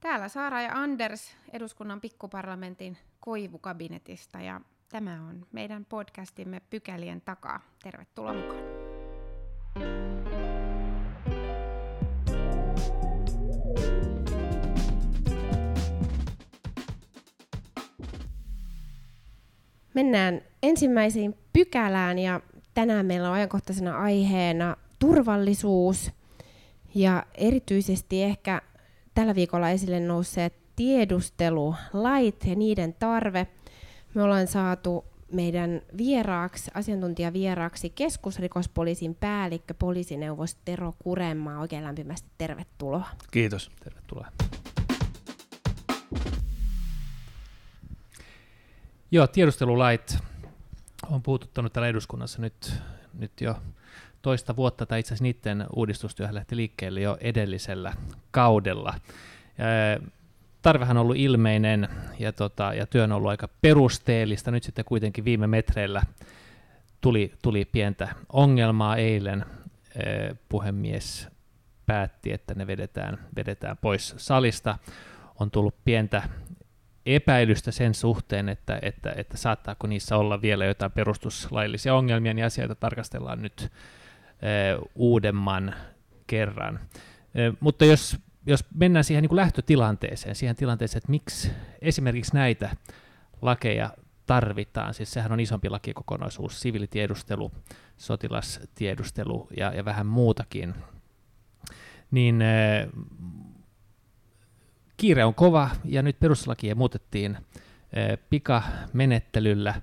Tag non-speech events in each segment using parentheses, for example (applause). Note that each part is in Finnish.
Täällä Saara ja Anders eduskunnan pikkuparlamentin koivukabinetista ja tämä on meidän podcastimme Pykälien takaa. Tervetuloa mukaan. Mennään ensimmäiseen pykälään ja tänään meillä on ajankohtaisena aiheena turvallisuus ja erityisesti ehkä tällä viikolla esille nousseet tiedustelulait ja niiden tarve. Me ollaan saatu meidän vieraaksi, asiantuntijavieraaksi keskusrikospoliisin päällikkö, poliisineuvos Tero Kuremaa. Oikein lämpimästi tervetuloa. Kiitos, tervetuloa. Joo, tiedustelulait on puututtanut täällä eduskunnassa nyt, nyt jo toista vuotta, tai itse asiassa niiden uudistustyöhän lähti liikkeelle jo edellisellä kaudella. Tarvehan on ollut ilmeinen ja, tota, ja työ on ollut aika perusteellista. Nyt sitten kuitenkin viime metreillä tuli, tuli pientä ongelmaa eilen. Puhemies päätti, että ne vedetään, vedetään pois salista. On tullut pientä epäilystä sen suhteen, että, että, että saattaako niissä olla vielä jotain perustuslaillisia ongelmia, niin asioita tarkastellaan nyt uudemman kerran. Mutta jos, jos mennään siihen niin kuin lähtötilanteeseen, siihen tilanteeseen, että miksi esimerkiksi näitä lakeja tarvitaan, siis sehän on isompi lakikokonaisuus, siviilitiedustelu, sotilastiedustelu ja, ja vähän muutakin, niin kiire on kova ja nyt perustuslakia muutettiin pikamenettelyllä.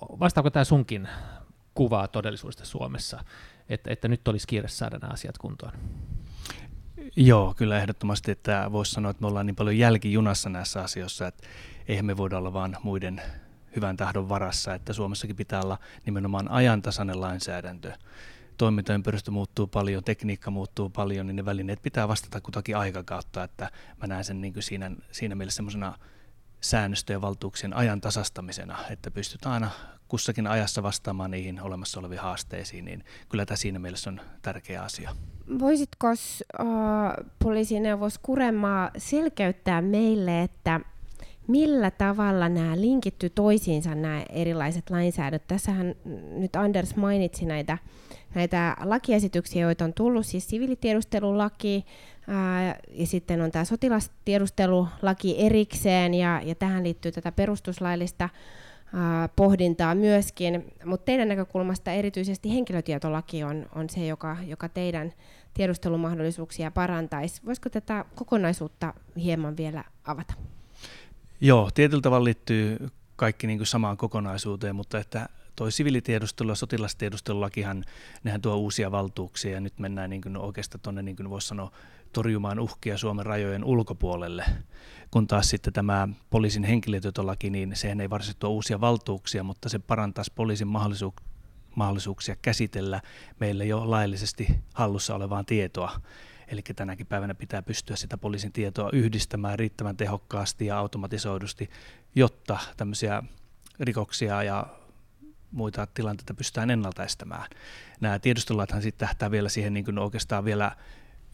Vastaako tämä sunkin kuvaa todellisuudesta Suomessa, että, että nyt olisi kiire saada nämä asiat kuntoon? Joo, kyllä ehdottomasti, että voisi sanoa, että me ollaan niin paljon jälkijunassa näissä asioissa, että eihän me voida olla vaan muiden hyvän tahdon varassa, että Suomessakin pitää olla nimenomaan ajantasainen lainsäädäntö. Toimintaympäristö muuttuu paljon, tekniikka muuttuu paljon, niin ne välineet pitää vastata kutakin aikakautta, että mä näen sen niin kuin siinä, siinä mielessä semmoisena säännöstöjen valtuuksien ajan tasastamisena, että pystytään aina kussakin ajassa vastaamaan niihin olemassa oleviin haasteisiin, niin kyllä tämä siinä mielessä on tärkeä asia. Voisitko äh, poliisineuvos Kuremaa selkeyttää meille, että millä tavalla nämä linkitty toisiinsa nämä erilaiset lainsäädöt? Tässähän nyt Anders mainitsi näitä, näitä lakiesityksiä, joita on tullut, siis siviilitiedustelulaki, ää, ja sitten on tämä sotilastiedustelulaki erikseen, ja, ja tähän liittyy tätä perustuslaillista pohdintaa myöskin, mutta teidän näkökulmasta erityisesti henkilötietolaki on, on se, joka, joka teidän tiedustelumahdollisuuksia parantaisi. Voisiko tätä kokonaisuutta hieman vielä avata? Joo, tietyllä tavalla liittyy kaikki niin kuin samaan kokonaisuuteen, mutta että toi siviilitiedustelu ja sotilastiedustelulakihan, nehän tuo uusia valtuuksia ja nyt mennään niin kuin oikeastaan tuonne, niin kuin voisi sanoa, torjumaan uhkia Suomen rajojen ulkopuolelle, kun taas sitten tämä poliisin henkilötietolaki, niin sehän ei varsinaisesti tuo uusia valtuuksia, mutta se parantaisi poliisin mahdollisuuk- mahdollisuuksia käsitellä meille jo laillisesti hallussa olevaa tietoa. Eli tänäkin päivänä pitää pystyä sitä poliisin tietoa yhdistämään riittävän tehokkaasti ja automatisoidusti, jotta tämmöisiä rikoksia ja muita tilanteita pystytään ennaltaistamaan. Nämä tiedustelulathan sitten tähtää vielä siihen niin kuin oikeastaan vielä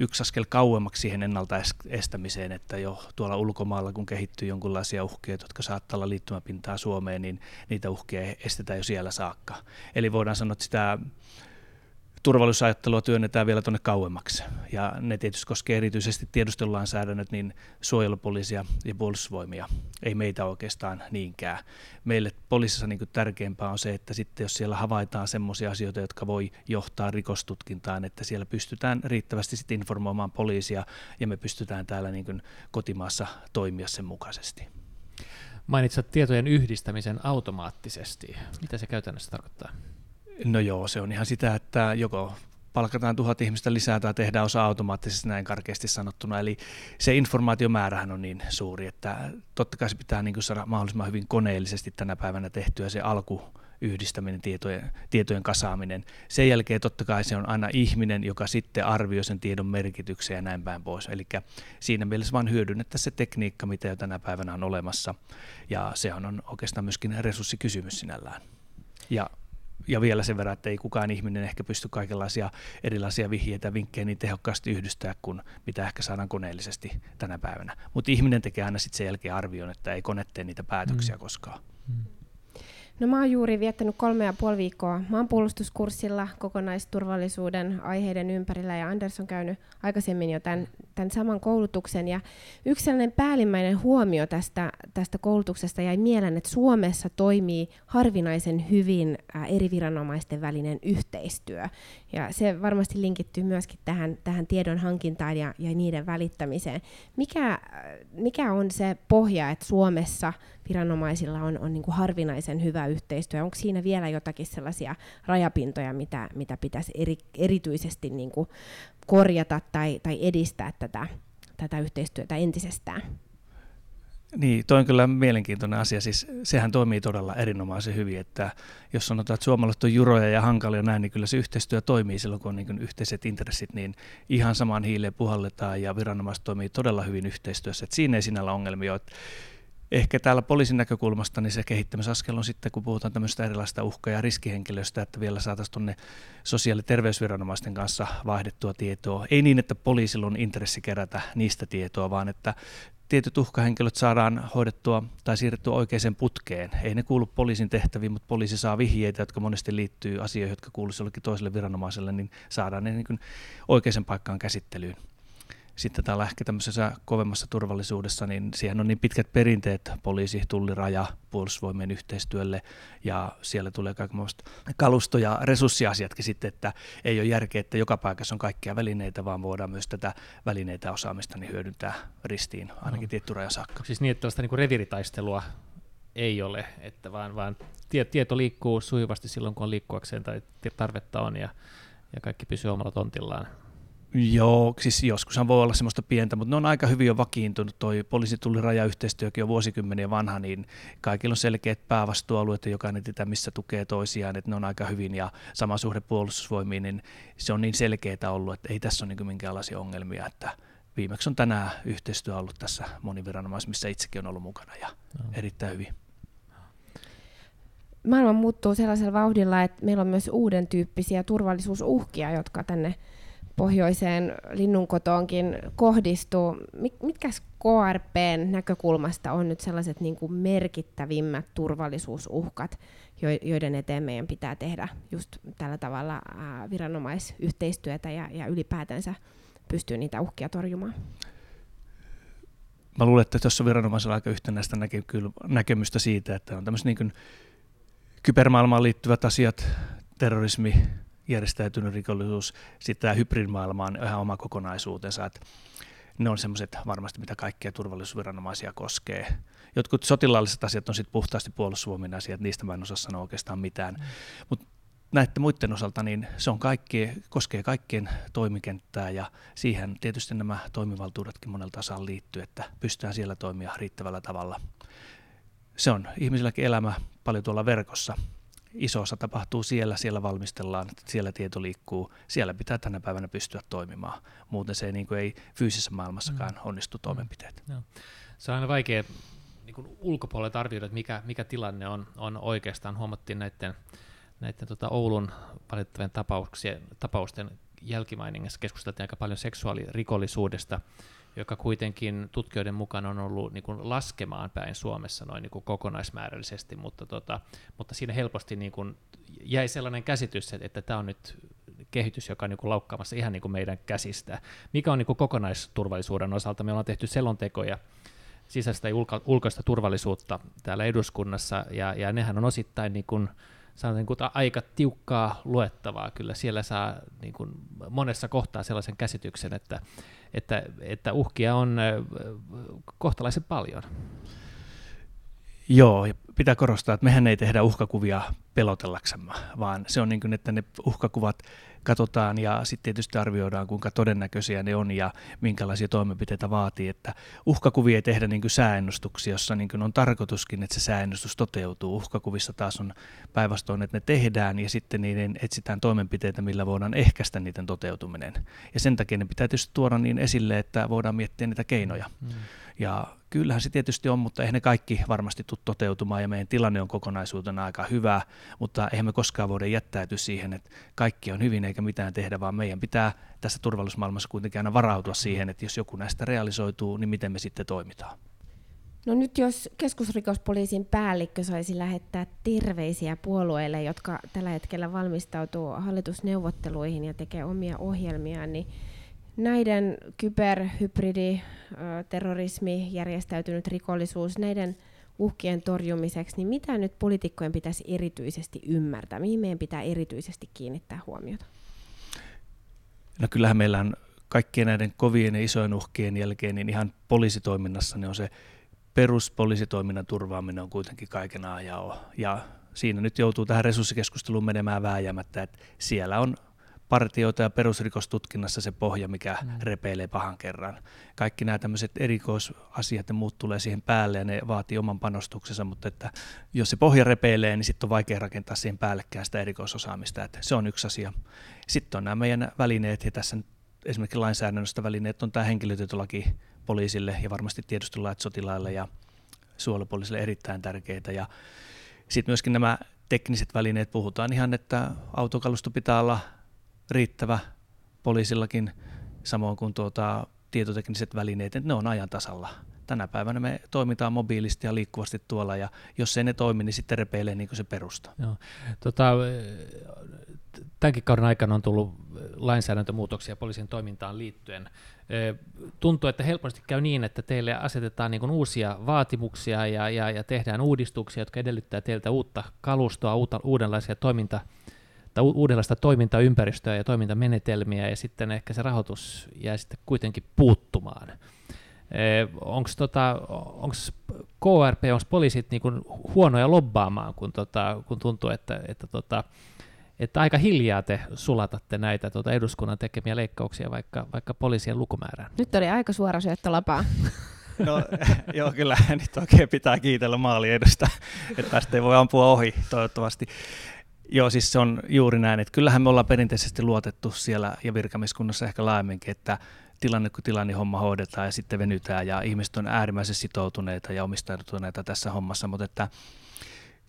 yksi askel kauemmaksi siihen ennaltaestämiseen, että jo tuolla ulkomailla, kun kehittyy jonkinlaisia uhkia, jotka saattaa olla liittymäpintaa Suomeen, niin niitä uhkia estetään jo siellä saakka. Eli voidaan sanoa, että sitä turvallisuusajattelua työnnetään vielä tuonne kauemmaksi. Ja ne tietysti koskee erityisesti tiedustelulainsäädännöt, niin suojelupoliisia ja puolustusvoimia, ei meitä oikeastaan niinkään. Meille poliisissa niin tärkeämpää on se, että sitten jos siellä havaitaan sellaisia asioita, jotka voi johtaa rikostutkintaan, että siellä pystytään riittävästi sitten informoimaan poliisia ja me pystytään täällä niin kotimaassa toimia sen mukaisesti. Mainitsit tietojen yhdistämisen automaattisesti. Mitä se käytännössä tarkoittaa? No joo, se on ihan sitä, että joko palkataan tuhat ihmistä lisää tai tehdään osa automaattisesti näin karkeasti sanottuna. Eli se informaatiomäärähän on niin suuri, että totta kai se pitää niin saada mahdollisimman hyvin koneellisesti tänä päivänä tehtyä se alku yhdistäminen, tietojen, tietojen kasaaminen. Sen jälkeen totta kai se on aina ihminen, joka sitten arvioi sen tiedon merkityksen ja näin päin pois. Eli siinä mielessä vain hyödynnettä se tekniikka, mitä jo tänä päivänä on olemassa. Ja se on oikeastaan myöskin resurssikysymys sinällään. Ja ja vielä sen verran, että ei kukaan ihminen ehkä pysty kaikenlaisia erilaisia vihjeitä, vinkkejä niin tehokkaasti yhdistää kuin mitä ehkä saadaan koneellisesti tänä päivänä. Mutta ihminen tekee aina sitten sen jälkeen arvion, että ei kone tee niitä päätöksiä mm. koskaan. Mm. No mä oon juuri viettänyt kolme ja puoli viikkoa maanpuolustuskurssilla kokonaisturvallisuuden aiheiden ympärillä ja Anders on käynyt aikaisemmin jo tämän, tämän saman koulutuksen. Ja yksi sellainen päällimmäinen huomio tästä, tästä koulutuksesta jäi mieleen, että Suomessa toimii harvinaisen hyvin eri viranomaisten välinen yhteistyö. Ja se varmasti linkittyy myöskin tähän, tähän tiedon hankintaan ja, ja niiden välittämiseen. Mikä, mikä on se pohja, että Suomessa viranomaisilla on, on niin kuin harvinaisen hyvä yhteistyö? Onko siinä vielä jotakin sellaisia rajapintoja, mitä, mitä pitäisi eri, erityisesti niin kuin korjata tai, tai edistää tätä, tätä yhteistyötä entisestään? Niin, toi on kyllä mielenkiintoinen asia. Siis sehän toimii todella erinomaisen hyvin, että jos sanotaan, että suomalaiset on juroja ja hankalia näin, niin kyllä se yhteistyö toimii silloin, kun on niin yhteiset intressit, niin ihan samaan hiileen puhalletaan ja viranomaiset toimii todella hyvin yhteistyössä. Että siinä ei sinällä ongelmia ole. Ehkä täällä poliisin näkökulmasta niin se kehittämisaskel on sitten, kun puhutaan tämmöistä erilaista uhka- ja riskihenkilöstä, että vielä saataisiin tuonne sosiaali- ja terveysviranomaisten kanssa vaihdettua tietoa. Ei niin, että poliisilla on intressi kerätä niistä tietoa, vaan että tietyt uhkahenkilöt saadaan hoidettua tai siirrettyä oikeaan putkeen. Ei ne kuulu poliisin tehtäviin, mutta poliisi saa vihjeitä, jotka monesti liittyy asioihin, jotka kuuluisivat jollekin toiselle viranomaiselle, niin saadaan ne niin oikeaan paikkaan käsittelyyn. Sitten täällä ehkä tämmöisessä kovemmassa turvallisuudessa, niin siihen on niin pitkät perinteet poliisi, tulli, raja, puolustusvoimien yhteistyölle ja siellä tulee kaikenlaista kalusto- ja resurssiasiatkin sitten, että ei ole järkeä, että joka paikassa on kaikkia välineitä, vaan voidaan myös tätä välineitä osaamista niin hyödyntää ristiin, ainakin no. tietty raja saakka. Siis niin, että tällaista niin revieritaistelua ei ole, että vaan, vaan tieto liikkuu sujuvasti silloin, kun on liikkuakseen tai tarvetta on ja, ja kaikki pysyy omalla tontillaan. Joo, siis joskushan voi olla semmoista pientä, mutta ne on aika hyvin jo vakiintunut. Toi rajayhteistyökin on vuosikymmeniä vanha, niin kaikilla on selkeät päävastuualueet ja jokainen tietää, missä tukee toisiaan, että ne on aika hyvin ja sama suhde puolustusvoimiin, niin se on niin selkeää ollut, että ei tässä ole niin minkäänlaisia ongelmia, että viimeksi on tänään yhteistyö ollut tässä moniviranomaisessa, missä itsekin on ollut mukana ja no. erittäin hyvin maailma muuttuu sellaisella vauhdilla, että meillä on myös uuden tyyppisiä turvallisuusuhkia, jotka tänne pohjoiseen linnunkotoonkin kohdistuu. Mitkä KRPn näkökulmasta on nyt sellaiset niin kuin merkittävimmät turvallisuusuhkat, joiden eteen meidän pitää tehdä just tällä tavalla viranomaisyhteistyötä ja, ja ylipäätänsä pystyy niitä uhkia torjumaan? Mä luulen, että tuossa viranomaisella aika yhtenäistä näke, näkemystä siitä, että on tämmöiset niin kybermaailmaan liittyvät asiat, terrorismi, järjestäytynyt rikollisuus, sitten tämä hybridimaailma on ihan oma kokonaisuutensa, että ne on semmoiset varmasti, mitä kaikkia turvallisuusviranomaisia koskee. Jotkut sotilaalliset asiat on sitten puhtaasti puolustusvoimien asiat, niistä mä en osaa sanoa oikeastaan mitään. Mm. Mutta näiden muiden osalta niin se on kaikki, koskee kaikkien toimikenttää ja siihen tietysti nämä toimivaltuudetkin monelta tasolla liittyy, että pystytään siellä toimia riittävällä tavalla. Se on ihmisilläkin elämä paljon tuolla verkossa iso osa tapahtuu siellä, siellä valmistellaan, siellä tieto liikkuu, siellä pitää tänä päivänä pystyä toimimaan. Muuten se ei, niin kuin ei fyysisessä maailmassakaan mm. onnistu toimenpiteet. No. Se on aina vaikea niin kuin ulkopuolelta arvioida, että mikä, mikä tilanne on, on oikeastaan. Huomattiin näiden, näiden tota Oulun valitettavien tapauksien, tapausten jälkimainingissa keskusteltiin aika paljon seksuaalirikollisuudesta, joka kuitenkin tutkijoiden mukaan on ollut niin kuin laskemaan päin Suomessa noin niin kuin kokonaismäärällisesti, mutta, tota, mutta siinä helposti niin kuin jäi sellainen käsitys, että, että tämä on nyt kehitys, joka on niin kuin laukkaamassa ihan niin kuin meidän käsistä. Mikä on niin kuin kokonaisturvallisuuden osalta? Me ollaan tehty selontekoja sisäistä ja ulko- ulkoista turvallisuutta täällä eduskunnassa, ja, ja nehän on osittain niin kuin, sanotaan, niin aika tiukkaa luettavaa. Kyllä siellä saa niin kuin monessa kohtaa sellaisen käsityksen, että, että, että uhkia on kohtalaisen paljon. Joo, ja pitää korostaa, että mehän ei tehdä uhkakuvia pelotellaksemme, vaan se on niin kuin, että ne uhkakuvat katsotaan ja sitten tietysti arvioidaan, kuinka todennäköisiä ne on ja minkälaisia toimenpiteitä vaatii. Että uhkakuvia ei tehdä niin kuin sääennustuksia, jossa niin kuin on tarkoituskin, että se sääennustus toteutuu. Uhkakuvissa taas on päinvastoin, että ne tehdään ja sitten niiden etsitään toimenpiteitä, millä voidaan ehkäistä niiden toteutuminen. Ja sen takia ne pitää tietysti tuoda niin esille, että voidaan miettiä niitä keinoja. Mm. Ja kyllähän se tietysti on, mutta eihän ne kaikki varmasti tule toteutumaan ja meidän tilanne on kokonaisuutena aika hyvä, mutta eihän me koskaan voida jättäytyä siihen, että kaikki on hyvin eikä mitään tehdä, vaan meidän pitää tässä turvallisuusmaailmassa kuitenkin aina varautua siihen, että jos joku näistä realisoituu, niin miten me sitten toimitaan. No nyt jos keskusrikospoliisin päällikkö saisi lähettää terveisiä puolueille, jotka tällä hetkellä valmistautuu hallitusneuvotteluihin ja tekee omia ohjelmia, niin näiden kyber, hybridi, terrorismi, järjestäytynyt rikollisuus, näiden uhkien torjumiseksi, niin mitä nyt poliitikkojen pitäisi erityisesti ymmärtää? Mihin meidän pitää erityisesti kiinnittää huomiota? No kyllähän meillä on kaikkien näiden kovien ja isojen uhkien jälkeen, niin ihan poliisitoiminnassa ne on se peruspoliisitoiminnan turvaaminen on kuitenkin kaiken A ja O. Ja siinä nyt joutuu tähän resurssikeskusteluun menemään vääjäämättä, että siellä on partioita ja perusrikostutkinnassa se pohja, mikä mm. repeilee pahan kerran. Kaikki nämä tämmöiset erikoisasiat ja muut tulee siihen päälle ja ne vaatii oman panostuksensa, mutta että jos se pohja repeilee, niin sitten on vaikea rakentaa siihen päällekään sitä erikoisosaamista. Että se on yksi asia. Sitten on nämä meidän välineet ja tässä esimerkiksi lainsäädännöstä välineet on tämä henkilötietolaki poliisille ja varmasti tiedustelulait sotilaille ja suojelupoliisille erittäin tärkeitä. Ja sitten myöskin nämä tekniset välineet, puhutaan ihan, että autokalusto pitää olla riittävä poliisillakin, samoin kuin tuota, tietotekniset välineet, ne on ajan tasalla. Tänä päivänä me toimitaan mobiilisti ja liikkuvasti tuolla, ja jos ei ne toimi, niin sitten repeilee niin kuin se perusta. Joo. Tota, tämänkin kauden aikana on tullut lainsäädäntömuutoksia poliisin toimintaan liittyen. Tuntuu, että helposti käy niin, että teille asetetaan niin uusia vaatimuksia ja, ja, ja tehdään uudistuksia, jotka edellyttää teiltä uutta kalustoa, uutta, uudenlaisia toiminta, tai uudenlaista toimintaympäristöä ja toimintamenetelmiä, ja sitten ehkä se rahoitus jää sitten kuitenkin puuttumaan. Onko tota, KRP, onko poliisit niin kuin huonoja lobbaamaan, kun, tota, kun tuntuu, että, että tota, että aika hiljaa te sulatatte näitä tuota eduskunnan tekemiä leikkauksia vaikka, vaikka poliisien lukumäärään. Nyt oli aika suora syöttö lapaa. (laughs) No (laughs) joo, kyllä (laughs) nyt oikein pitää kiitellä maaliedusta, että tästä ei voi ampua ohi toivottavasti. Joo, siis se on juuri näin, että kyllähän me ollaan perinteisesti luotettu siellä ja virkamieskunnassa ehkä laajemminkin, että tilanne kuin tilanne homma hoidetaan ja sitten venytään ja ihmiset on äärimmäisen sitoutuneita ja omistautuneita tässä hommassa, mutta että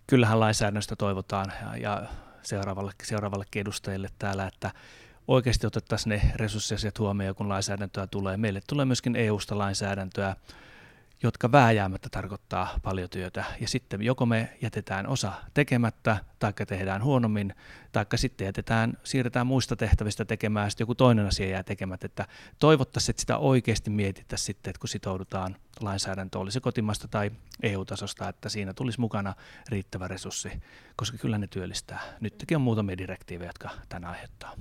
kyllähän lainsäädännöstä toivotaan ja, ja seuraavalle, seuraavallekin edustajille täällä, että oikeasti otettaisiin ne resurssiasiat huomioon, kun lainsäädäntöä tulee. Meille tulee myöskin EU-sta lainsäädäntöä, jotka vääjäämättä tarkoittaa paljon työtä. Ja sitten joko me jätetään osa tekemättä, tai tehdään huonommin, tai sitten jätetään, siirretään muista tehtävistä tekemään, sitten joku toinen asia jää tekemättä. Että toivottaisiin, että sitä oikeasti mietittäisiin sitten, että kun sitoudutaan lainsäädäntöön, oli se kotimasta tai EU-tasosta, että siinä tulisi mukana riittävä resurssi, koska kyllä ne työllistää. Nytkin on muutamia direktiivejä, jotka tämän aiheuttaa.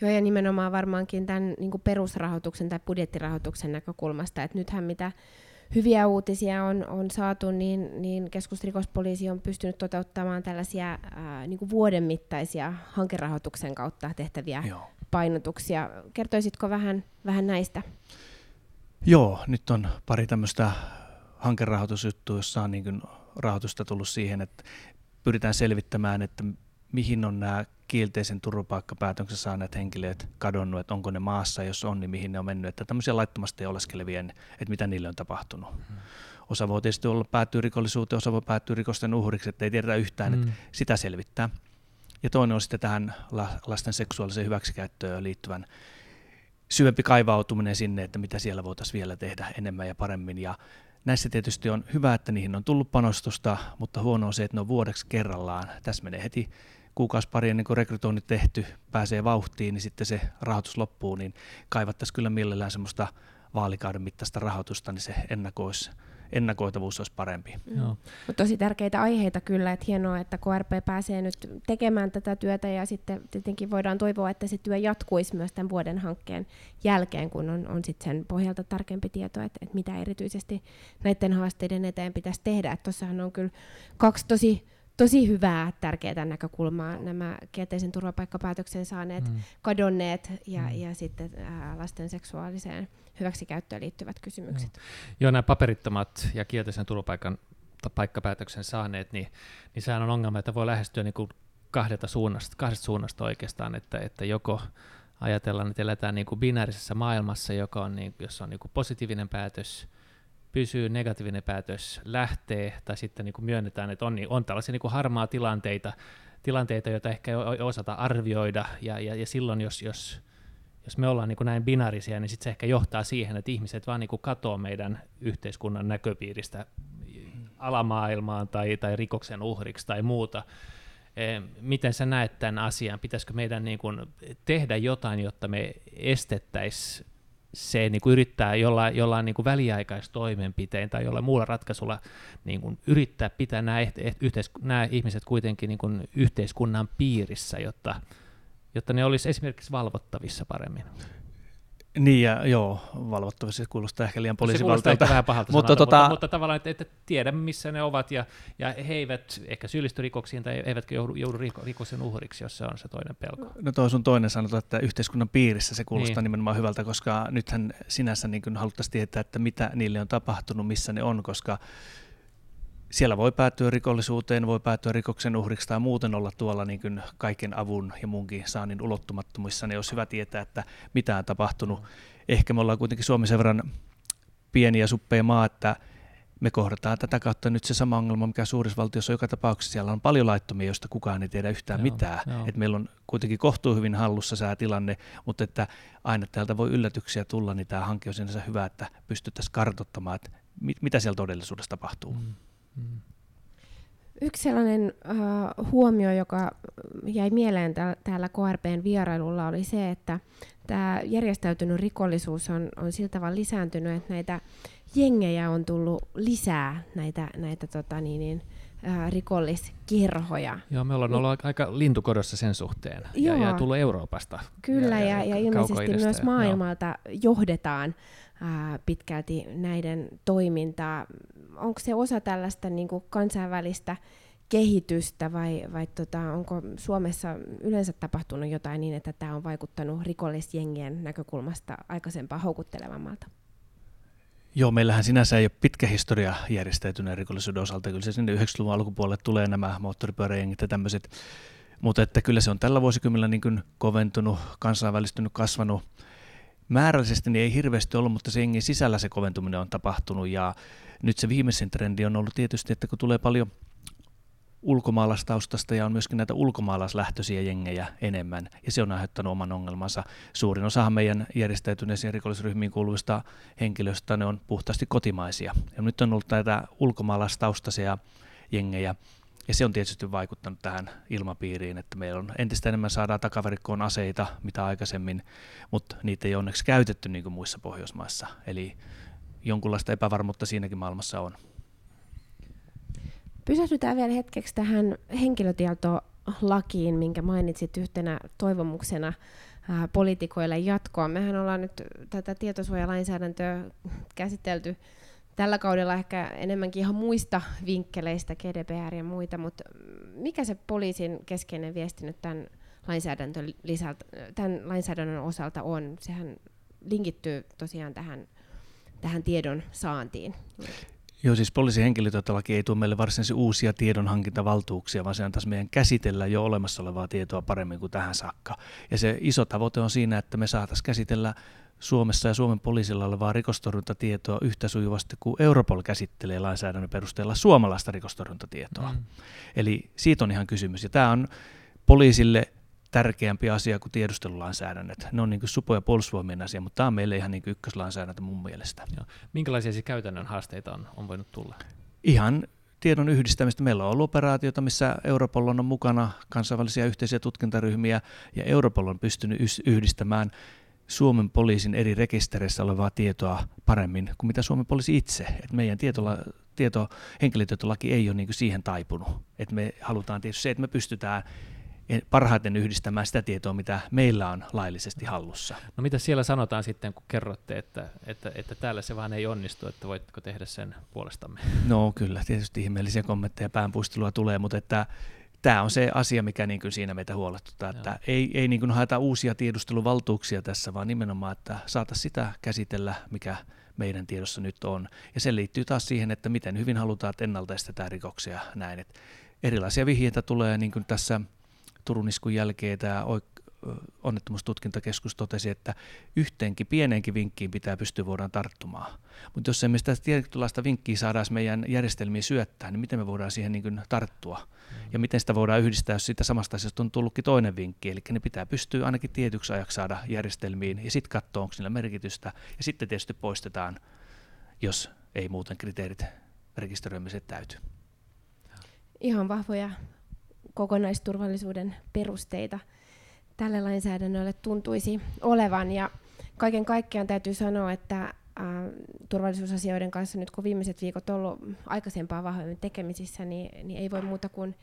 Joo, ja nimenomaan varmaankin tämän niin perusrahoituksen tai budjettirahoituksen näkökulmasta, että nythän mitä hyviä uutisia on, on saatu, niin, niin keskusrikospoliisi on pystynyt toteuttamaan tällaisia ää, niin kuin vuoden mittaisia hankerahoituksen kautta tehtäviä Joo. painotuksia. Kertoisitko vähän, vähän näistä? Joo, nyt on pari tämmöistä hankerahoitusjuttua, jossa on niin rahoitusta tullut siihen, että pyritään selvittämään, että mihin on nämä kielteisen turvapaikkapäätöksen saaneet henkilöt kadonnut, että onko ne maassa, jos on, niin mihin ne on mennyt, että tämmöisiä laittomasti oleskelevien, että mitä niille on tapahtunut. Mm. Osa voi tietysti olla päättyy rikollisuuteen, osa voi päättyä rikosten uhriksi, että ei tiedetä yhtään, mm. että sitä selvittää. Ja toinen on sitten tähän lasten seksuaaliseen hyväksikäyttöön liittyvän syvempi kaivautuminen sinne, että mitä siellä voitaisiin vielä tehdä enemmän ja paremmin. Ja näissä tietysti on hyvä, että niihin on tullut panostusta, mutta huono on se, että ne on vuodeksi kerrallaan. Tässä menee heti kuukausi pari ennen kuin rekrytoinnit tehty, pääsee vauhtiin, niin sitten se rahoitus loppuu, niin kaivattaisiin kyllä mielellään semmoista vaalikauden mittaista rahoitusta, niin se ennakoisi ennakoitavuus olisi parempi. Mm. Joo. tosi tärkeitä aiheita kyllä, että hienoa, että KRP pääsee nyt tekemään tätä työtä ja sitten tietenkin voidaan toivoa, että se työ jatkuisi myös tämän vuoden hankkeen jälkeen, kun on, on sitten sen pohjalta tarkempi tieto, että, että mitä erityisesti näiden haasteiden eteen pitäisi tehdä. Tuossahan on kyllä kaksi tosi tosi hyvää, tärkeää näkökulmaa, nämä kielteisen turvapaikkapäätöksen saaneet mm. kadonneet ja, mm. ja sitten ää, lasten seksuaaliseen hyväksikäyttöön liittyvät kysymykset. Joo, Joo nämä paperittomat ja kielteisen turvapaikan paikkapäätöksen saaneet, niin, niin sehän on ongelma, että voi lähestyä niin kuin kahdesta suunnasta, kahdesta suunnasta oikeastaan, että, että joko ajatellaan, että eletään niin kuin binäärisessä maailmassa, joka on, niin, jossa on niin kuin positiivinen päätös, pysyy, negatiivinen päätös lähtee, tai sitten niin kuin myönnetään, että on, niin on tällaisia niin kuin harmaa tilanteita, tilanteita, joita ehkä ei osata arvioida, ja, ja, ja silloin jos, jos, jos me ollaan niin kuin näin binaarisia, niin sit se ehkä johtaa siihen, että ihmiset vaan niin kuin meidän yhteiskunnan näköpiiristä alamaailmaan tai, tai rikoksen uhriksi tai muuta. E, miten sä näet tämän asian? Pitäisikö meidän niin kuin tehdä jotain, jotta me estettäisiin se niin kuin yrittää jollain, jollain niin kuin väliaikaistoimenpiteen tai jollain muulla ratkaisulla niin kuin yrittää pitää nämä, yhteis- nämä ihmiset kuitenkin niin kuin yhteiskunnan piirissä, jotta, jotta ne olisi esimerkiksi valvottavissa paremmin. Niin ja joo, valvottavasti se kuulostaa ehkä liian poliisivaltiolta. Vähän pahalta (laughs) mutta, sanalta, tota, mutta, mutta, tavallaan, että, että tiedämme missä ne ovat ja, ja he eivät ehkä syyllisty rikoksiin tai eivätkä joudu, joudu rikoksen uhriksi, jos se on se toinen pelko. No toi sun toinen sanota, että yhteiskunnan piirissä se kuulostaa niin. nimenomaan hyvältä, koska nythän sinänsä niin haluttaisiin tietää, että mitä niille on tapahtunut, missä ne on, koska siellä voi päättyä rikollisuuteen, voi päättyä rikoksen uhriksi tai muuten olla tuolla niin kuin kaiken avun ja muunkin saannin ulottumattomissa, niin olisi hyvä tietää, että mitä on tapahtunut. Ehkä me ollaan kuitenkin Suomi sen verran pieni ja suppea maa, että me kohdataan tätä kautta nyt se sama ongelma, mikä suurissa valtiossa on joka tapauksessa. Siellä on paljon laittomia, joista kukaan ei tiedä yhtään joo, mitään. Joo. Et meillä on kuitenkin kohtuu hyvin hallussa säätilanne, mutta että aina täältä voi yllätyksiä tulla, niin tämä hanke on sinänsä hyvä, että pystyttäisiin kartoittamaan, että mit, mitä siellä todellisuudessa tapahtuu. Mm. Yksi sellainen uh, huomio, joka jäi mieleen täällä KRPn vierailulla, oli se, että tämä järjestäytynyt rikollisuus on, on sillä tavalla lisääntynyt, että näitä jengejä on tullut lisää, näitä, näitä tota niin, niin, rikolliskirhoja. Joo, me ollaan ollut aika lintukodossa sen suhteen ja, ja tullut Euroopasta. Kyllä, ja, ja, ja ilmeisesti myös maailmalta joo. johdetaan ää, pitkälti näiden toimintaa. Onko se osa tällaista niin kuin kansainvälistä kehitystä vai, vai tota, onko Suomessa yleensä tapahtunut jotain niin, että tämä on vaikuttanut rikollisjengien näkökulmasta aikaisempaa houkuttelevammalta? Joo, meillähän sinänsä ei ole pitkä historia järjestäytyneen rikollisuuden osalta. Kyllä se sinne 90-luvun alkupuolelle tulee nämä moottoripyöräjengit ja tämmöiset. Mutta että kyllä se on tällä vuosikymmenellä niin koventunut, kansainvälistynyt, kasvanut määrällisesti niin ei hirveästi ollut, mutta se jengin sisällä se koventuminen on tapahtunut ja nyt se viimeisin trendi on ollut tietysti, että kun tulee paljon ulkomaalaistaustasta ja on myöskin näitä ulkomaalaislähtöisiä jengejä enemmän, ja se on aiheuttanut oman ongelmansa. Suurin osa meidän järjestäytyneisiin rikollisryhmiin kuuluvista henkilöistä ne on puhtaasti kotimaisia. Ja nyt on ollut näitä ulkomaalaistaustaisia jengejä, ja se on tietysti vaikuttanut tähän ilmapiiriin, että meillä on entistä enemmän saadaan takavarikkoon aseita, mitä aikaisemmin, mutta niitä ei onneksi käytetty niin kuin muissa Pohjoismaissa. Eli jonkunlaista epävarmuutta siinäkin maailmassa on. Pysähdytään vielä hetkeksi tähän henkilötietolakiin, minkä mainitsit yhtenä toivomuksena poliitikoille jatkoa. Mehän ollaan nyt tätä tietosuojalainsäädäntöä käsitelty tällä kaudella ehkä enemmänkin ihan muista vinkkeleistä, GDPR ja muita, mutta mikä se poliisin keskeinen viesti nyt tämän, lainsäädäntö lisältä, tämän lainsäädännön osalta on? Sehän linkittyy tosiaan tähän, tähän tiedon saantiin. Joo, siis poliisin henkilötietolaki ei tuo meille varsinaisia uusia tiedonhankintavaltuuksia, vaan se antaisi meidän käsitellä jo olemassa olevaa tietoa paremmin kuin tähän saakka. Ja se iso tavoite on siinä, että me saataisiin käsitellä Suomessa ja Suomen poliisilla olevaa rikostorjuntatietoa yhtä sujuvasti kuin Europol käsittelee lainsäädännön perusteella suomalaista rikostorjuntatietoa. Mm. Eli siitä on ihan kysymys. Ja tämä on poliisille tärkeämpi asia kuin tiedustelulainsäädännöt. Ne on niin kuin supo- ja puolustusvoimien asia, mutta tämä on meille ihan niin kuin ykköslainsäädäntö mun mielestä. Joo. Minkälaisia siis käytännön haasteita on, on voinut tulla? Ihan tiedon yhdistämistä. Meillä on ollut operaatiota, missä Europol on mukana, kansainvälisiä yhteisiä tutkintaryhmiä, ja Europol on pystynyt yhdistämään Suomen poliisin eri rekistereissä olevaa tietoa paremmin kuin mitä Suomen poliisi itse. Et meidän tietola, tieto, henkilötietolaki ei ole niin siihen taipunut. Et me halutaan tietysti se, että me pystytään parhaiten yhdistämään sitä tietoa, mitä meillä on laillisesti hallussa. No mitä siellä sanotaan sitten, kun kerrotte, että, että, että täällä se vaan ei onnistu, että voitteko tehdä sen puolestamme? No kyllä, tietysti ihmeellisiä kommentteja päänpuistelua tulee, mutta että tämä on se asia, mikä niin kuin siinä meitä huolestuttaa, että Joo. ei, ei niin kuin haeta uusia tiedusteluvaltuuksia tässä, vaan nimenomaan, että saataisiin sitä käsitellä, mikä meidän tiedossa nyt on. Ja se liittyy taas siihen, että miten hyvin halutaan, että ennaltaestetään rikoksia näin. Että erilaisia vihjeitä tulee, niin kuin tässä Turun iskun jälkeen tämä onnettomuustutkintakeskus totesi, että yhteenkin pieneenkin vinkkiin pitää pystyä voidaan tarttumaan. Mutta jos emme sitä tietynlaista vinkkiä saadaan meidän järjestelmiin syöttää, niin miten me voidaan siihen niin tarttua? Mm. Ja miten sitä voidaan yhdistää, jos siitä samasta asiasta on tullutkin toinen vinkki. Eli ne pitää pystyä ainakin tietyksi ajaksi saada järjestelmiin ja sitten katsoa, onko niillä merkitystä. Ja sitten tietysti poistetaan, jos ei muuten kriteerit rekisteröimiset täyty. Ihan vahvoja kokonaisturvallisuuden perusteita tälle lainsäädännölle tuntuisi olevan. Ja kaiken kaikkiaan täytyy sanoa, että turvallisuusasioiden kanssa nyt kun viimeiset viikot ollut aikaisempaa vahvemmin tekemisissä, niin, niin ei voi muuta kuin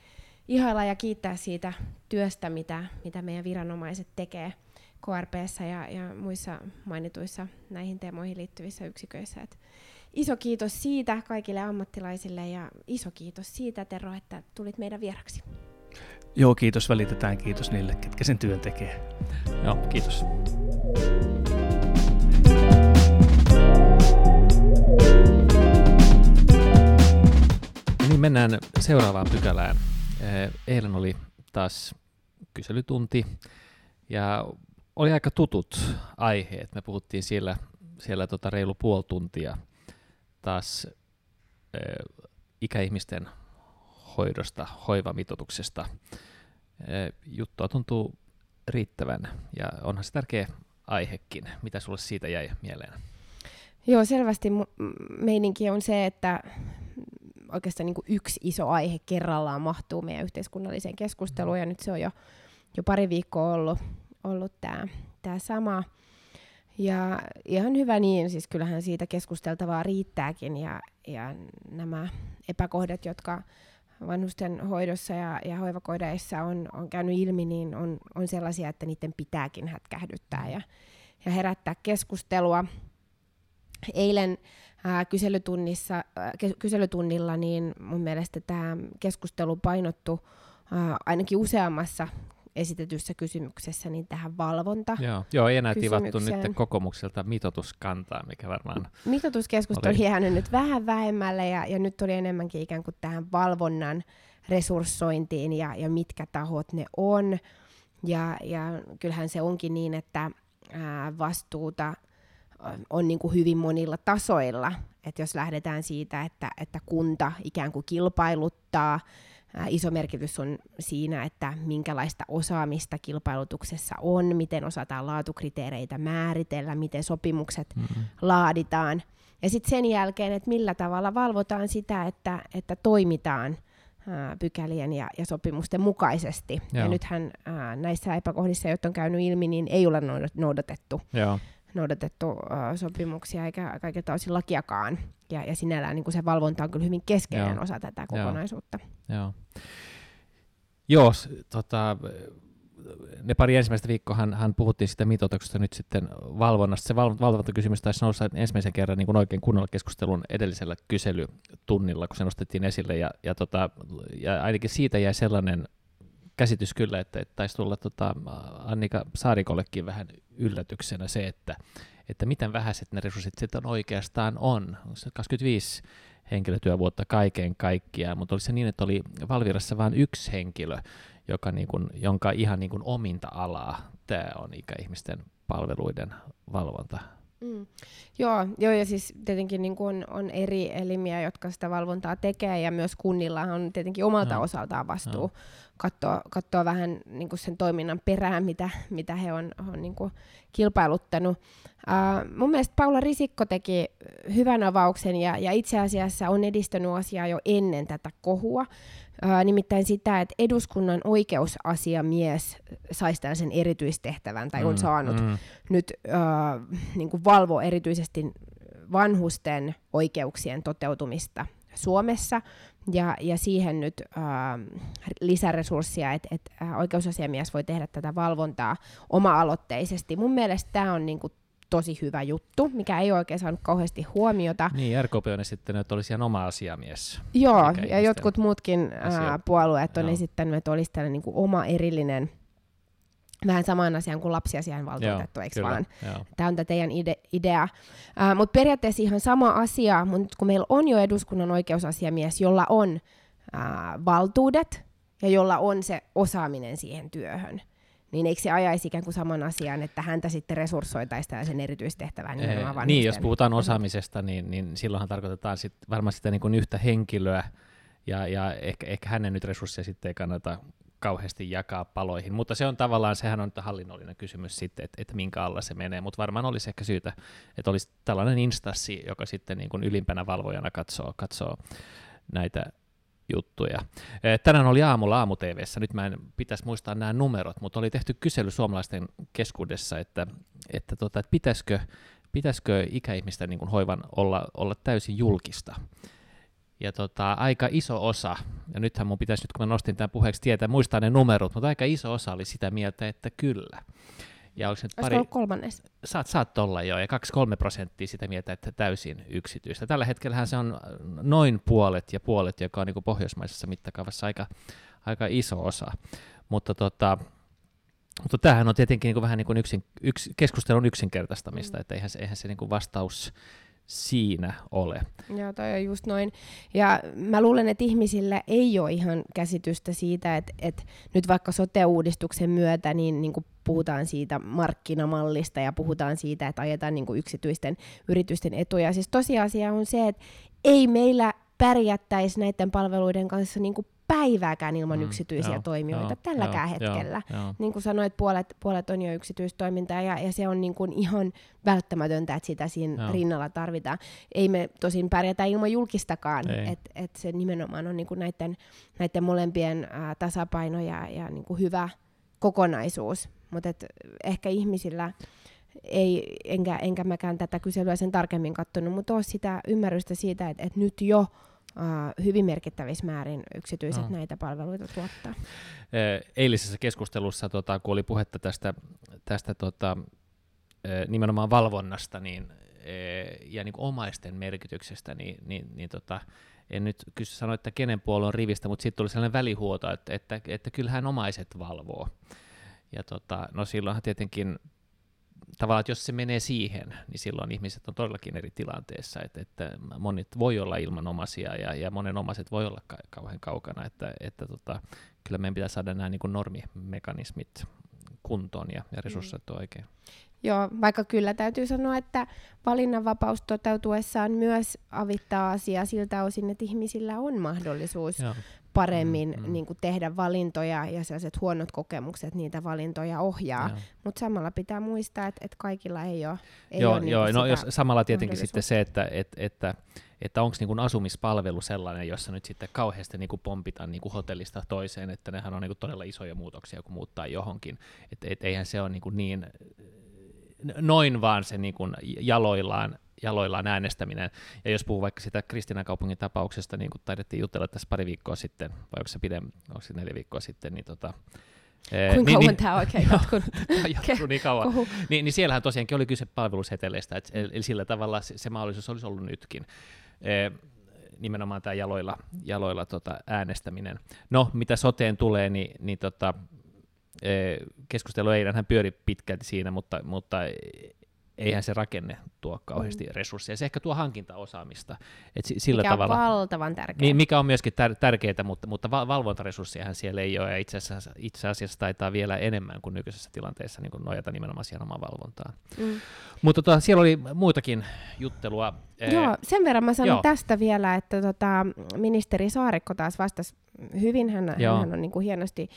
ihailla ja kiittää siitä työstä, mitä, mitä meidän viranomaiset tekee KRPssä ja, ja muissa mainituissa näihin teemoihin liittyvissä yksiköissä. Et iso kiitos siitä kaikille ammattilaisille ja iso kiitos siitä, Tero, että tulit meidän vieraksi. Joo, kiitos välitetään. Kiitos niille, ketkä sen työn tekee. Joo, kiitos. Niin mennään seuraavaan pykälään. Eilen oli taas kyselytunti ja oli aika tutut aiheet. Me puhuttiin siellä, siellä tota reilu puoli tuntia taas ikäihmisten hoidosta, hoivamitoituksesta. Juttua tuntuu riittävän ja onhan se tärkeä aihekin. Mitä sulle siitä jäi mieleen? Joo, selvästi meininki on se, että oikeastaan niin kuin yksi iso aihe kerrallaan mahtuu meidän yhteiskunnalliseen keskusteluun, ja nyt se on jo, jo pari viikkoa ollut, ollut tämä tää sama. Ja ihan hyvä niin, siis kyllähän siitä keskusteltavaa riittääkin, ja, ja nämä epäkohdat, jotka vanhusten hoidossa ja, ja hoivakodeissa on, on käynyt ilmi, niin on, on sellaisia, että niiden pitääkin hätkähdyttää ja, ja herättää keskustelua. Eilen ää, kyselytunnissa, ää, kyselytunnilla niin mun mielestä tämä keskustelu painottu ainakin useammassa esitetyssä kysymyksessä niin tähän valvonta. Joo, Joo ei enää tivattu nyt kokoomukselta mitoituskantaa, mikä varmaan Mitoituskeskustelu oli jäänyt nyt vähän vähemmälle ja, ja nyt tuli enemmänkin ikään kuin tähän valvonnan resurssointiin ja, ja mitkä tahot ne on. Ja, ja kyllähän se onkin niin, että ää, vastuuta on niin kuin hyvin monilla tasoilla. että jos lähdetään siitä, että, että kunta ikään kuin kilpailuttaa iso merkitys on siinä, että minkälaista osaamista kilpailutuksessa on, miten osataan laatukriteereitä määritellä, miten sopimukset mm-hmm. laaditaan. Ja sitten sen jälkeen, että millä tavalla valvotaan sitä, että, että toimitaan ää, pykälien ja, ja sopimusten mukaisesti. Joo. Ja nythän ää, näissä epäkohdissa, joita on käynyt ilmi, niin ei ole noudatettu. Joo noudatettu uh, sopimuksia eikä kaikilta osin lakiakaan. Ja, ja sinällään niin se valvonta on kyllä hyvin keskeinen Joo. osa tätä kokonaisuutta. Joo, Joo tota, ne pari ensimmäistä viikkoa hän, hän puhuttiin sitä mitoituksesta nyt sitten valvonnasta. Se val, valvontakysymys taisi nousta ensimmäisen kerran niin kuin oikein kunnolla keskustelun edellisellä kyselytunnilla, kun se nostettiin esille. Ja, ja, tota, ja ainakin siitä jäi sellainen käsitys kyllä, että, että taisi tulla tota, Annika Saarikollekin vähän yllätyksenä se, että, että miten vähäiset ne resurssit sitten oikeastaan on. 25 henkilötyövuotta kaiken kaikkiaan, mutta oli se niin, että oli Valvirassa vain yksi henkilö, joka niin kuin, jonka ihan niin kuin ominta alaa tämä on ikäihmisten palveluiden valvonta. Mm. Joo, joo, ja siis tietenkin niin kuin on, on eri elimiä, jotka sitä valvontaa tekee, ja myös kunnilla on tietenkin omalta no. osaltaan vastuu no. katsoa, katsoa vähän niin kuin sen toiminnan perään, mitä, mitä he on, on niin kuin kilpailuttanut. Uh, mun mielestä Paula Risikko teki hyvän avauksen, ja, ja itse asiassa on edistänyt asiaa jo ennen tätä kohua. Nimittäin sitä, että eduskunnan oikeusasiamies saisi tällaisen erityistehtävän, tai mm, on saanut mm. nyt uh, niin kuin valvo erityisesti vanhusten oikeuksien toteutumista Suomessa, ja, ja siihen nyt uh, lisäresurssia, että et, uh, oikeusasiamies voi tehdä tätä valvontaa oma-aloitteisesti. Mun mielestä tämä on niinku tosi hyvä juttu, mikä ei oikein saanut kauheasti huomiota. Niin, RKP on esittänyt, että olisi ihan oma asiamies. Joo, ja jotkut muutkin ää, puolueet on Joo. esittänyt, että olisi tällainen niin kuin oma erillinen vähän samaan asiaan kuin lapsiasiainvaltuutettu, eikö kyllä, vaan? Joo. Tämä on tämä teidän ide- idea. Uh, mutta periaatteessa ihan sama asia, mutta kun meillä on jo eduskunnan oikeusasiamies, jolla on uh, valtuudet ja jolla on se osaaminen siihen työhön, niin eikö se ajaisi ikään kuin saman asian, että häntä sitten resurssoitaisiin tällaisen erityistehtävään nimenomaan Niin, jos puhutaan osaamisesta, niin, niin silloinhan tarkoitetaan sit varmasti sitä niin kuin yhtä henkilöä, ja, ja ehkä, ehkä hänen nyt resursseja sitten ei kannata kauheasti jakaa paloihin, mutta se on tavallaan, sehän on hallinnollinen kysymys sitten, että, että minkä alla se menee, mutta varmaan olisi ehkä syytä, että olisi tällainen instanssi, joka sitten niin kuin ylimpänä valvojana katsoo, katsoo näitä juttuja. Tänään oli aamulla aamu TVssä, nyt mä en pitäisi muistaa nämä numerot, mutta oli tehty kysely suomalaisten keskuudessa, että, että, tota, että pitäisikö, pitäisikö ikäihmisten niin hoivan olla, olla täysin julkista ja tota, aika iso osa, ja nythän mun pitäisi nyt kun mä nostin tämän puheeksi tietää, muistaa ne numerot, mutta aika iso osa oli sitä mieltä, että kyllä. Ja onko nyt pari... kolmannes? Saat, saat olla jo, ja 2-3 prosenttia sitä mieltä, että täysin yksityistä. Tällä hetkellä se on noin puolet ja puolet, joka on niin kuin pohjoismaisessa mittakaavassa aika, aika iso osa. Mutta tota, mutta tämähän on tietenkin niin kuin vähän niin kuin yksin, yks, keskustelun yksinkertaistamista, mm. että eihän se, eihän se niin kuin vastaus siinä ole. Joo, toi on just noin. Ja mä luulen, että ihmisillä ei ole ihan käsitystä siitä, että, että nyt vaikka sote-uudistuksen myötä niin, niin kuin puhutaan siitä markkinamallista ja puhutaan siitä, että ajetaan niin kuin yksityisten yritysten etuja. Siis tosiasia on se, että ei meillä pärjättäisi näiden palveluiden kanssa niin kuin päivääkään ilman mm, yksityisiä joo, toimijoita joo, tälläkään joo, hetkellä. Joo, joo. Niin kuin sanoit, puolet, puolet on jo yksityistoimintaa ja, ja se on niin kuin ihan välttämätöntä, että sitä siinä joo. rinnalla tarvitaan. Ei me tosin pärjätä ilman julkistakaan, että et se nimenomaan on niin kuin näiden, näiden molempien ää, tasapaino ja, ja niin kuin hyvä kokonaisuus. Mutta ehkä ihmisillä ei, enkä, enkä mäkään tätä kyselyä sen tarkemmin katsonut, mutta ole sitä ymmärrystä siitä, että, että nyt jo uh, hyvin merkittävissä määrin yksityiset no. näitä palveluita tuottaa. Eilisessä keskustelussa, tota, kun oli puhetta tästä, tästä tota, nimenomaan valvonnasta niin, ja niin omaisten merkityksestä, niin, niin, niin tota, en nyt kysy sanoa, että kenen puolue on rivistä, mutta sitten tuli sellainen välihuoto, että, että, että kyllähän omaiset valvoo. Ja tota, no silloinhan tietenkin tavallaan, että jos se menee siihen, niin silloin ihmiset on todellakin eri tilanteessa, että, että monet voi olla ilman omaisia ja, ja monen omaiset voi olla ka- kauhean kaukana, että, että tota, kyllä meidän pitää saada nämä niin kuin normimekanismit kuntoon ja, ja resurssit mm. oikein. Joo, vaikka kyllä täytyy sanoa, että valinnanvapaus toteutuessaan myös avittaa asiaa siltä osin, että ihmisillä on mahdollisuus Joo. Paremmin mm, mm. Niin kuin tehdä valintoja ja sellaiset huonot kokemukset niitä valintoja ohjaa. Mutta samalla pitää muistaa, että, että kaikilla ei ole, ei joo, ole joo, niin no, jos samalla tietenkin sitten se, että, että, että että onko niin asumispalvelu sellainen, jossa nyt sitten kauheasti niin kuin pompitaan niin kuin hotellista toiseen, että nehän on niin kuin todella isoja muutoksia, kun muuttaa johonkin. Että et, eihän se ole niin, kuin niin noin vaan se niin kuin jaloillaan, jaloillaan äänestäminen. Ja jos puhuu vaikka sitä Kristinakaupungin tapauksesta, niin kuin taidettiin jutella tässä pari viikkoa sitten, vai onko se pidempi, onko se neljä viikkoa sitten, niin tota, Kuinka niin, kauan niin, tämä oikein (laughs) jatkunut? niin kauan. Niin, niin siellähän tosiaankin oli kyse palveluseteleistä, että eli sillä tavalla se, se mahdollisuus olisi ollut nytkin. E, nimenomaan tämä jaloilla, jaloilla tota äänestäminen. No, mitä soteen tulee, niin, niin tota, keskustelu eilen hän pyöri pitkälti siinä, mutta, mutta eihän se rakenne tuo kauheasti mm. resursseja. Se ehkä tuo hankintaosaamista. Et sillä mikä tavalla, on valtavan tärkeää. Niin, mikä on myöskin tär- tärkeää, mutta, mutta valvontaresurssejahan siellä ei ole, ja itse asiassa, itse asiassa taitaa vielä enemmän kuin nykyisessä tilanteessa niin kuin nojata nimenomaan siihen omaan valvontaan. Mm. Mutta tota, siellä oli muutakin juttelua. Joo, sen verran mä sanon Joo. tästä vielä, että tota, ministeri Saarikko taas vastasi hyvin. Hän, hän on niin kuin hienosti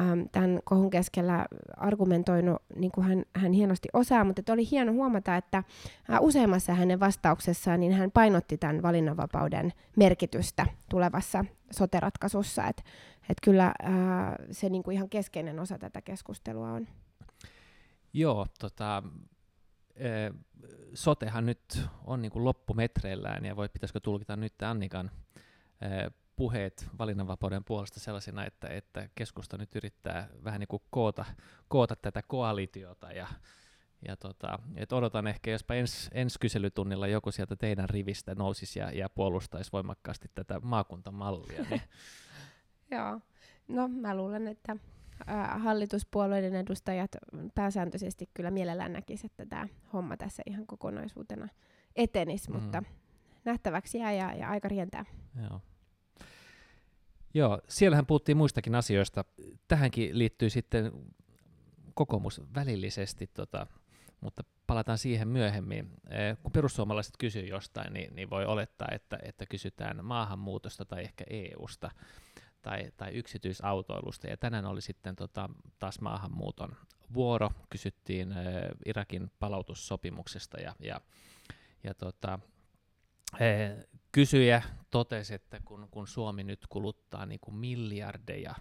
ähm, tämän kohun keskellä argumentoinut, niin kuin hän, hän hienosti osaa, mutta oli hieno huomata, että äh, useammassa hänen vastauksessaan niin hän painotti tämän valinnanvapauden merkitystä tulevassa soteratkaisussa, että et kyllä äh, se niin kuin ihan keskeinen osa tätä keskustelua on. Joo, tota, sotehan nyt on niin kuin loppumetreillään ja voi pitäisikö tulkita nyt Annikan puheet valinnanvapauden puolesta sellaisena, että, että keskusta nyt yrittää vähän niin kuin koota, koota tätä koalitiota ja, ja tota, et odotan ehkä, jospa ens, ensi kyselytunnilla joku sieltä teidän rivistä nousisi ja, ja puolustaisi voimakkaasti tätä maakuntamallia. Niin. (laughs) Joo, no mä luulen, että hallituspuolueiden edustajat pääsääntöisesti kyllä mielellään näkisivät, että tämä homma tässä ihan kokonaisuutena etenisi, mm. mutta nähtäväksi jää ja, ja aika rientää. Joo. Joo, siellähän puhuttiin muistakin asioista. Tähänkin liittyy sitten kokoomus välillisesti, tota, mutta palataan siihen myöhemmin. Eh, kun perussuomalaiset kysyy jostain, niin, niin voi olettaa, että, että kysytään maahanmuutosta tai ehkä EUsta tai, tai yksityisautoilusta. Ja tänään oli sitten tota, taas maahanmuuton vuoro. Kysyttiin äh, Irakin palautussopimuksesta ja, ja, ja tota, äh, kysyjä totesi, että kun, kun Suomi nyt kuluttaa niin kuin miljardeja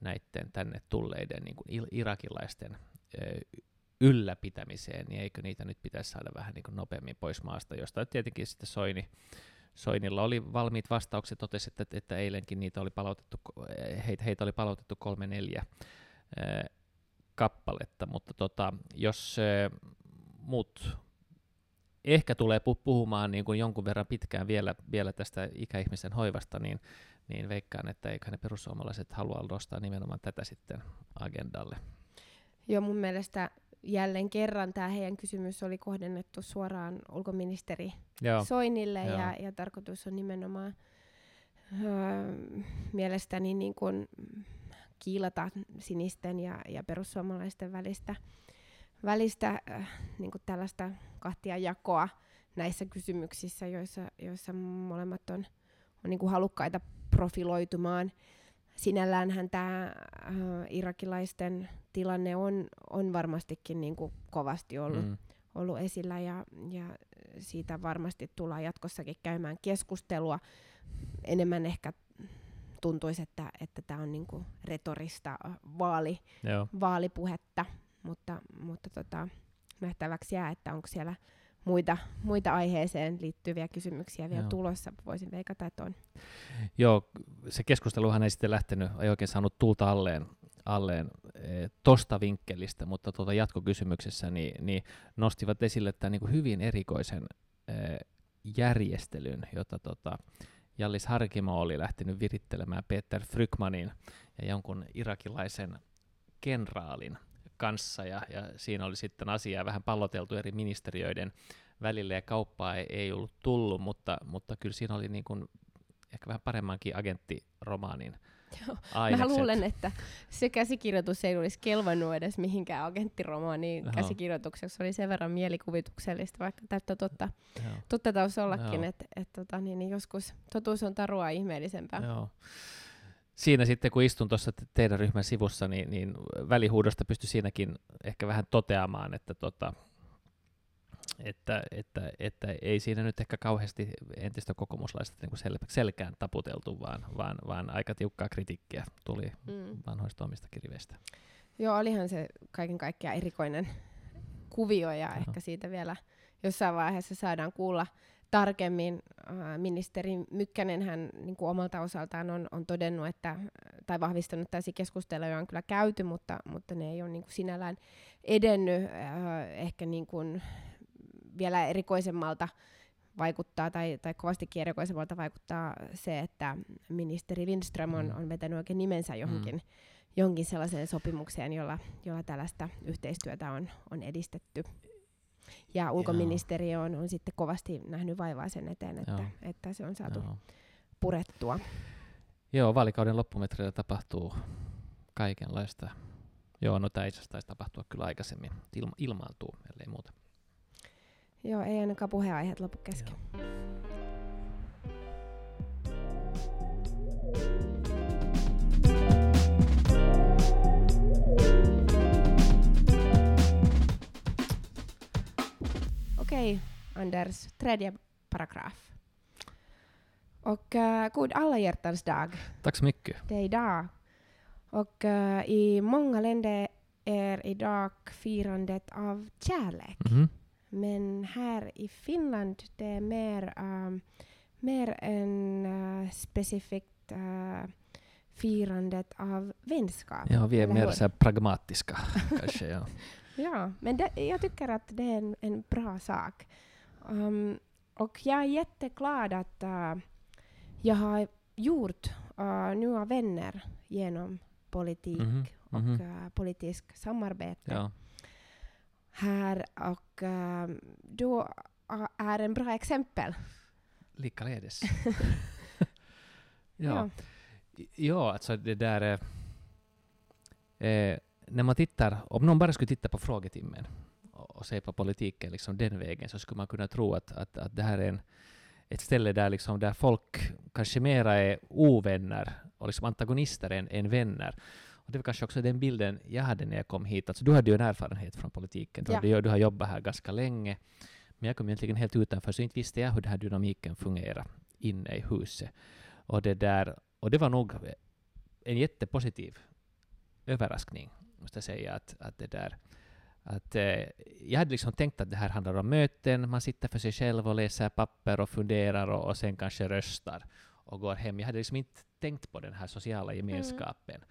näiden tänne tulleiden niin kuin irakilaisten äh, ylläpitämiseen, niin eikö niitä nyt pitäisi saada vähän niin kuin nopeammin pois maasta, josta tietenkin sitten Soini Soinilla oli valmiit vastaukset, totesi, että, että eilenkin niitä oli palautettu, heitä, heitä oli palautettu kolme neljä kappaletta, mutta tota, jos muut ehkä tulee puhumaan niin kuin jonkun verran pitkään vielä, vielä tästä ikäihmisen hoivasta, niin, niin veikkaan, että eikä ne perussuomalaiset halua nostaa nimenomaan tätä sitten agendalle. Joo, mun mielestä jälleen kerran tämä heidän kysymys oli kohdennettu suoraan ulkoministeri Joo. Soinille Joo. Ja, ja tarkoitus on nimenomaan öö, mielestäni niin kuin kiilata sinisten ja, ja perussuomalaisten välistä, välistä äh, niin kuin tällaista kahtia jakoa näissä kysymyksissä, joissa, joissa molemmat on, on niin kuin halukkaita profiloitumaan sinälläänhän tämä äh, irakilaisten tilanne on, on varmastikin niin kuin kovasti ollut, mm. ollut esillä ja, ja siitä varmasti tullaan jatkossakin käymään keskustelua. Enemmän ehkä tuntuisi, että että tämä on niin kuin retorista vaali, vaalipuhetta, mutta, mutta tota, nähtäväksi jää, että onko siellä muita, muita aiheeseen liittyviä kysymyksiä vielä Joo. tulossa. Voisin veikata, että on. Joo, se keskusteluhan ei sitten lähtenyt, ei oikein saanut tulta alleen, alleen e, tosta vinkkelistä, mutta tuota jatkokysymyksessä niin, niin nostivat esille tämän niin hyvin erikoisen e, järjestelyn, jota tota, Jallis Harkimo oli lähtenyt virittelemään Peter Frykmanin ja jonkun irakilaisen kenraalin kanssa. Ja, ja siinä oli sitten asiaa vähän palloteltu eri ministeriöiden välillä ja kauppaa ei, ei ollut tullut, mutta, mutta kyllä siinä oli niin kuin ehkä vähän paremmankin agenttiromaanin Joo. Mä luulen, että se käsikirjoitus ei olisi kelvannut edes mihinkään agenttiromaaniin Oho. käsikirjoitukseksi. Se oli sen verran mielikuvituksellista, vaikka täyttä totta, totta taus ollakin, että et, tota, niin, niin joskus totuus on tarua ihmeellisempää. Joo siinä sitten, kun istun tuossa teidän ryhmän sivussa, niin, niin välihuudosta pystyi siinäkin ehkä vähän toteamaan, että, tota, että, että, että ei siinä nyt ehkä kauheasti entistä kokoomuslaista niin sel, selkään taputeltu, vaan, vaan, vaan aika tiukkaa kritiikkiä tuli mm. vanhoista omista kirveistä. Joo, olihan se kaiken kaikkiaan erikoinen kuvio ja no. ehkä siitä vielä jossain vaiheessa saadaan kuulla tarkemmin. Äh, ministeri Mykkänen hän niin kuin omalta osaltaan on, on todennut, että, tai vahvistanut, että tällaisia keskusteluja on kyllä käyty, mutta, mutta ne ei ole niin kuin sinällään edennyt. Äh, ehkä niin kuin vielä erikoisemmalta vaikuttaa, tai, tai kovastikin erikoisemmalta vaikuttaa se, että ministeri Lindström on, mm. on vetänyt oikein nimensä johonkin, mm. johonkin sellaiseen sopimukseen, jolla, jolla tällaista yhteistyötä on, on edistetty. Ja ulkoministeriö on, on sitten kovasti nähnyt vaivaa sen eteen, että, että se on saatu Joo. purettua. Joo, vaalikauden loppumetreillä tapahtuu kaikenlaista. Joo, no tämä itse asiassa taisi tapahtua kyllä aikaisemmin. Ilma, ilmaantuu, ellei muuta. Joo, ei ainakaan puheenaiheet lopu kesken. Joo. Okej, Anders, tredje paragraf. Och uh, god alla hjärtans dag. Tack så mycket. Det är idag. Och uh, i många länder är idag firandet av kärlek. Mm. Men här i Finland det är mer, uh, mer en uh, specifikt uh, firandet av vänskap. Ja, vi är mer så pragmatiska (laughs) kanske. Ja. Ja, men det, jag tycker att det är en, en bra sak. Um, och jag är jätteglad att uh, jag har gjort uh, nya vänner genom politik mm -hmm. och uh, politisk samarbete ja. Här. Och uh, du är en bra exempel. Likaledes. (laughs) ja. ja. Ja, alltså det där... Eh, när man tittar, om någon bara skulle titta på frågetimmen och, och se på politiken liksom den vägen, så skulle man kunna tro att, att, att det här är en, ett ställe där, liksom, där folk kanske mera är ovänner och liksom antagonister än, än vänner. Och det var kanske också den bilden jag hade när jag kom hit. Alltså, du hade ju en erfarenhet från politiken. Ja. Du, du har jobbat här ganska länge. Men jag kom egentligen helt utanför, så inte visste jag hur den här dynamiken fungerar inne i huset. Och det, där, och det var nog en jättepositiv överraskning, måste jag säga, att, att det där att, eh, jag hade liksom tänkt att det här handlar om möten, man sitter för sig själv och läser papper och funderar och, och sen kanske röstar och går hem. Jag hade liksom inte tänkt på den här sociala mm. gemenskapen. Mm.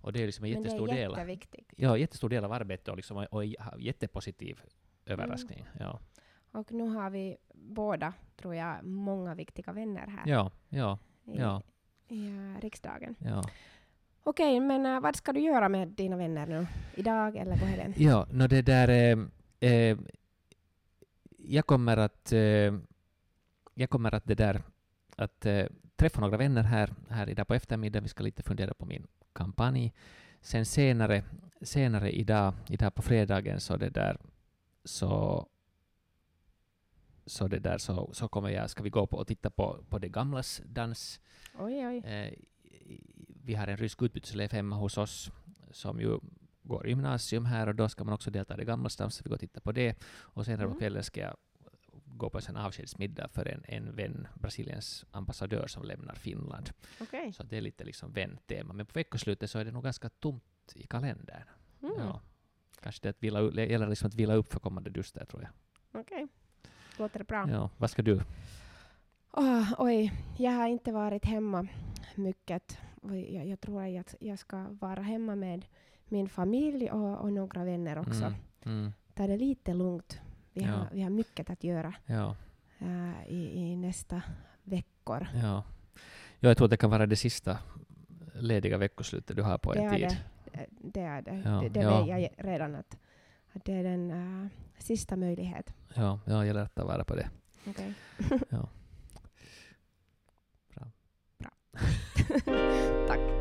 Och det är liksom en jättestor Men det är jätteviktigt. del. Ja, jättestor del av arbetet och, liksom, och jättepositiv överraskning. Mm. Ja. Och nu har vi båda, tror jag, många viktiga vänner här. Ja, ja, i, ja. i uh, riksdagen. Ja. Okej, men uh, vad ska du göra med dina vänner nu? Idag eller på helgen? Ja, no, det där... Eh, eh, jag kommer att... Eh, jag kommer att det där att eh, träffa några vänner här, här idag på eftermiddagen. Vi ska lite fundera på min kampanj. Sen senare, senare idag, idag på fredagen så det där så så, det där, så, så kommer jag, ska vi gå på och titta på, på det gamlas dans. Oj, oj. Eh, vi har en rysk utbyteselev hemma hos oss som ju går gymnasium här och då ska man också delta i det gamlas dans, så vi går och tittar på det. Och senare mm. på kvällen ska jag gå på en avskedsmiddag för en, en vän, Brasiliens ambassadör som lämnar Finland. Okay. Så det är lite liksom väntema. Men på veckoslutet så är det nog ganska tomt i kalendern. Mm. Ja. Kanske det att vila, gäller liksom att vila upp för kommande duster, tror jag. Okej. Okay. Låter bra. Ja, vad ska du? Oh, oj, jag har inte varit hemma mycket. Jag, jag tror att jag, ska vara hemma med min familj och, och några vänner också. Mm, mm. Ta det lite lugnt. Vi, ja. har, vi har mycket att göra ja. äh, i, i, nästa veckor. Ja. Jag tror att det kan vara det sista lediga veckoslutet du har på en tid. Det. Eh, det är det. Ja. Det, det vet jag redan att, att det är den äh, sista möjligheten. Ja, ja, jag lär ta vara på det. Okay. ja. (laughs) Bra. Bra. (laughs) Tack.